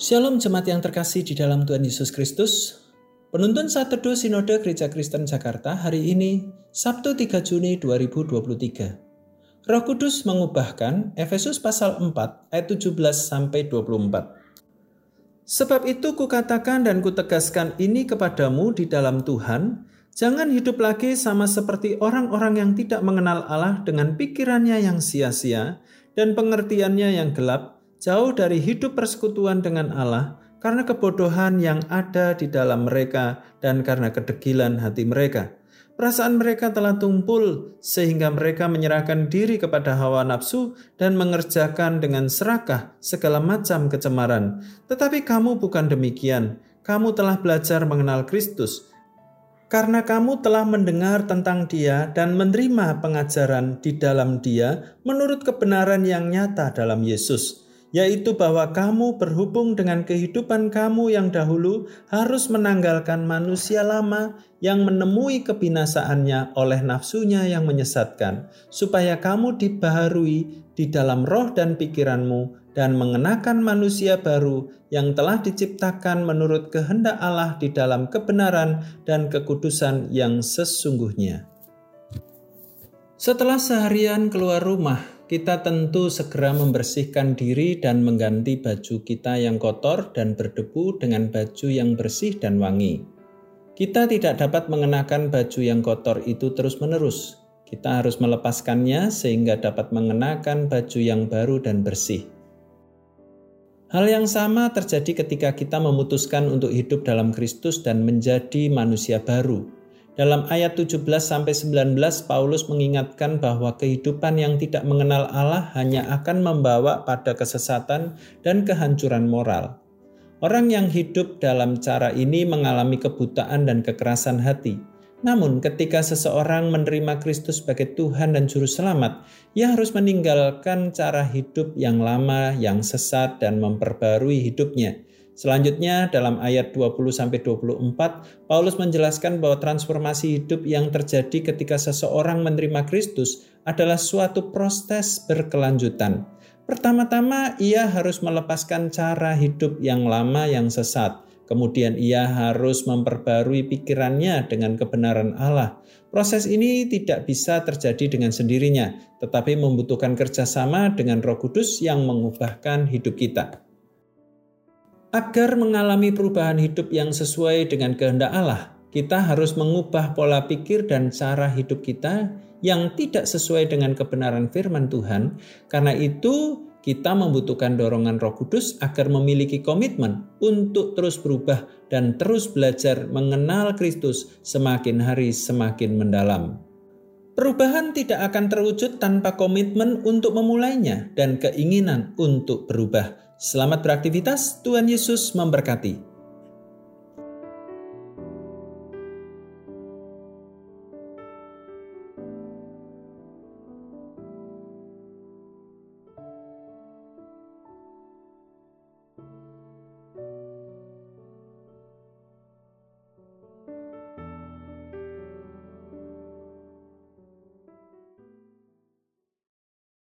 Shalom jemaat yang terkasih di dalam Tuhan Yesus Kristus. Penuntun saat teduh Sinode Gereja Kristen Jakarta hari ini, Sabtu 3 Juni 2023. Roh Kudus mengubahkan Efesus pasal 4 ayat 17 sampai 24. Sebab itu kukatakan dan kutegaskan ini kepadamu di dalam Tuhan, jangan hidup lagi sama seperti orang-orang yang tidak mengenal Allah dengan pikirannya yang sia-sia dan pengertiannya yang gelap, jauh dari hidup persekutuan dengan Allah karena kebodohan yang ada di dalam mereka dan karena kedegilan hati mereka. Perasaan mereka telah tumpul sehingga mereka menyerahkan diri kepada hawa nafsu dan mengerjakan dengan serakah segala macam kecemaran. Tetapi kamu bukan demikian. Kamu telah belajar mengenal Kristus. Karena kamu telah mendengar tentang Dia dan menerima pengajaran di dalam Dia menurut kebenaran yang nyata dalam Yesus yaitu bahwa kamu berhubung dengan kehidupan kamu yang dahulu harus menanggalkan manusia lama yang menemui kebinasaannya oleh nafsunya yang menyesatkan, supaya kamu dibaharui di dalam roh dan pikiranmu dan mengenakan manusia baru yang telah diciptakan menurut kehendak Allah di dalam kebenaran dan kekudusan yang sesungguhnya. Setelah seharian keluar rumah, kita tentu segera membersihkan diri dan mengganti baju kita yang kotor dan berdebu dengan baju yang bersih dan wangi. Kita tidak dapat mengenakan baju yang kotor itu terus-menerus. Kita harus melepaskannya sehingga dapat mengenakan baju yang baru dan bersih. Hal yang sama terjadi ketika kita memutuskan untuk hidup dalam Kristus dan menjadi manusia baru dalam ayat 17 sampai 19 Paulus mengingatkan bahwa kehidupan yang tidak mengenal Allah hanya akan membawa pada kesesatan dan kehancuran moral. Orang yang hidup dalam cara ini mengalami kebutaan dan kekerasan hati. Namun, ketika seseorang menerima Kristus sebagai Tuhan dan Juru Selamat, ia harus meninggalkan cara hidup yang lama, yang sesat, dan memperbarui hidupnya. Selanjutnya dalam ayat 20 sampai 24 Paulus menjelaskan bahwa transformasi hidup yang terjadi ketika seseorang menerima Kristus adalah suatu proses berkelanjutan. Pertama-tama ia harus melepaskan cara hidup yang lama yang sesat. Kemudian ia harus memperbarui pikirannya dengan kebenaran Allah. Proses ini tidak bisa terjadi dengan sendirinya, tetapi membutuhkan kerjasama dengan Roh Kudus yang mengubahkan hidup kita. Agar mengalami perubahan hidup yang sesuai dengan kehendak Allah, kita harus mengubah pola pikir dan cara hidup kita yang tidak sesuai dengan kebenaran firman Tuhan. Karena itu, kita membutuhkan dorongan Roh Kudus agar memiliki komitmen untuk terus berubah dan terus belajar mengenal Kristus semakin hari semakin mendalam. Perubahan tidak akan terwujud tanpa komitmen untuk memulainya dan keinginan untuk berubah. Selamat beraktivitas, Tuhan Yesus memberkati.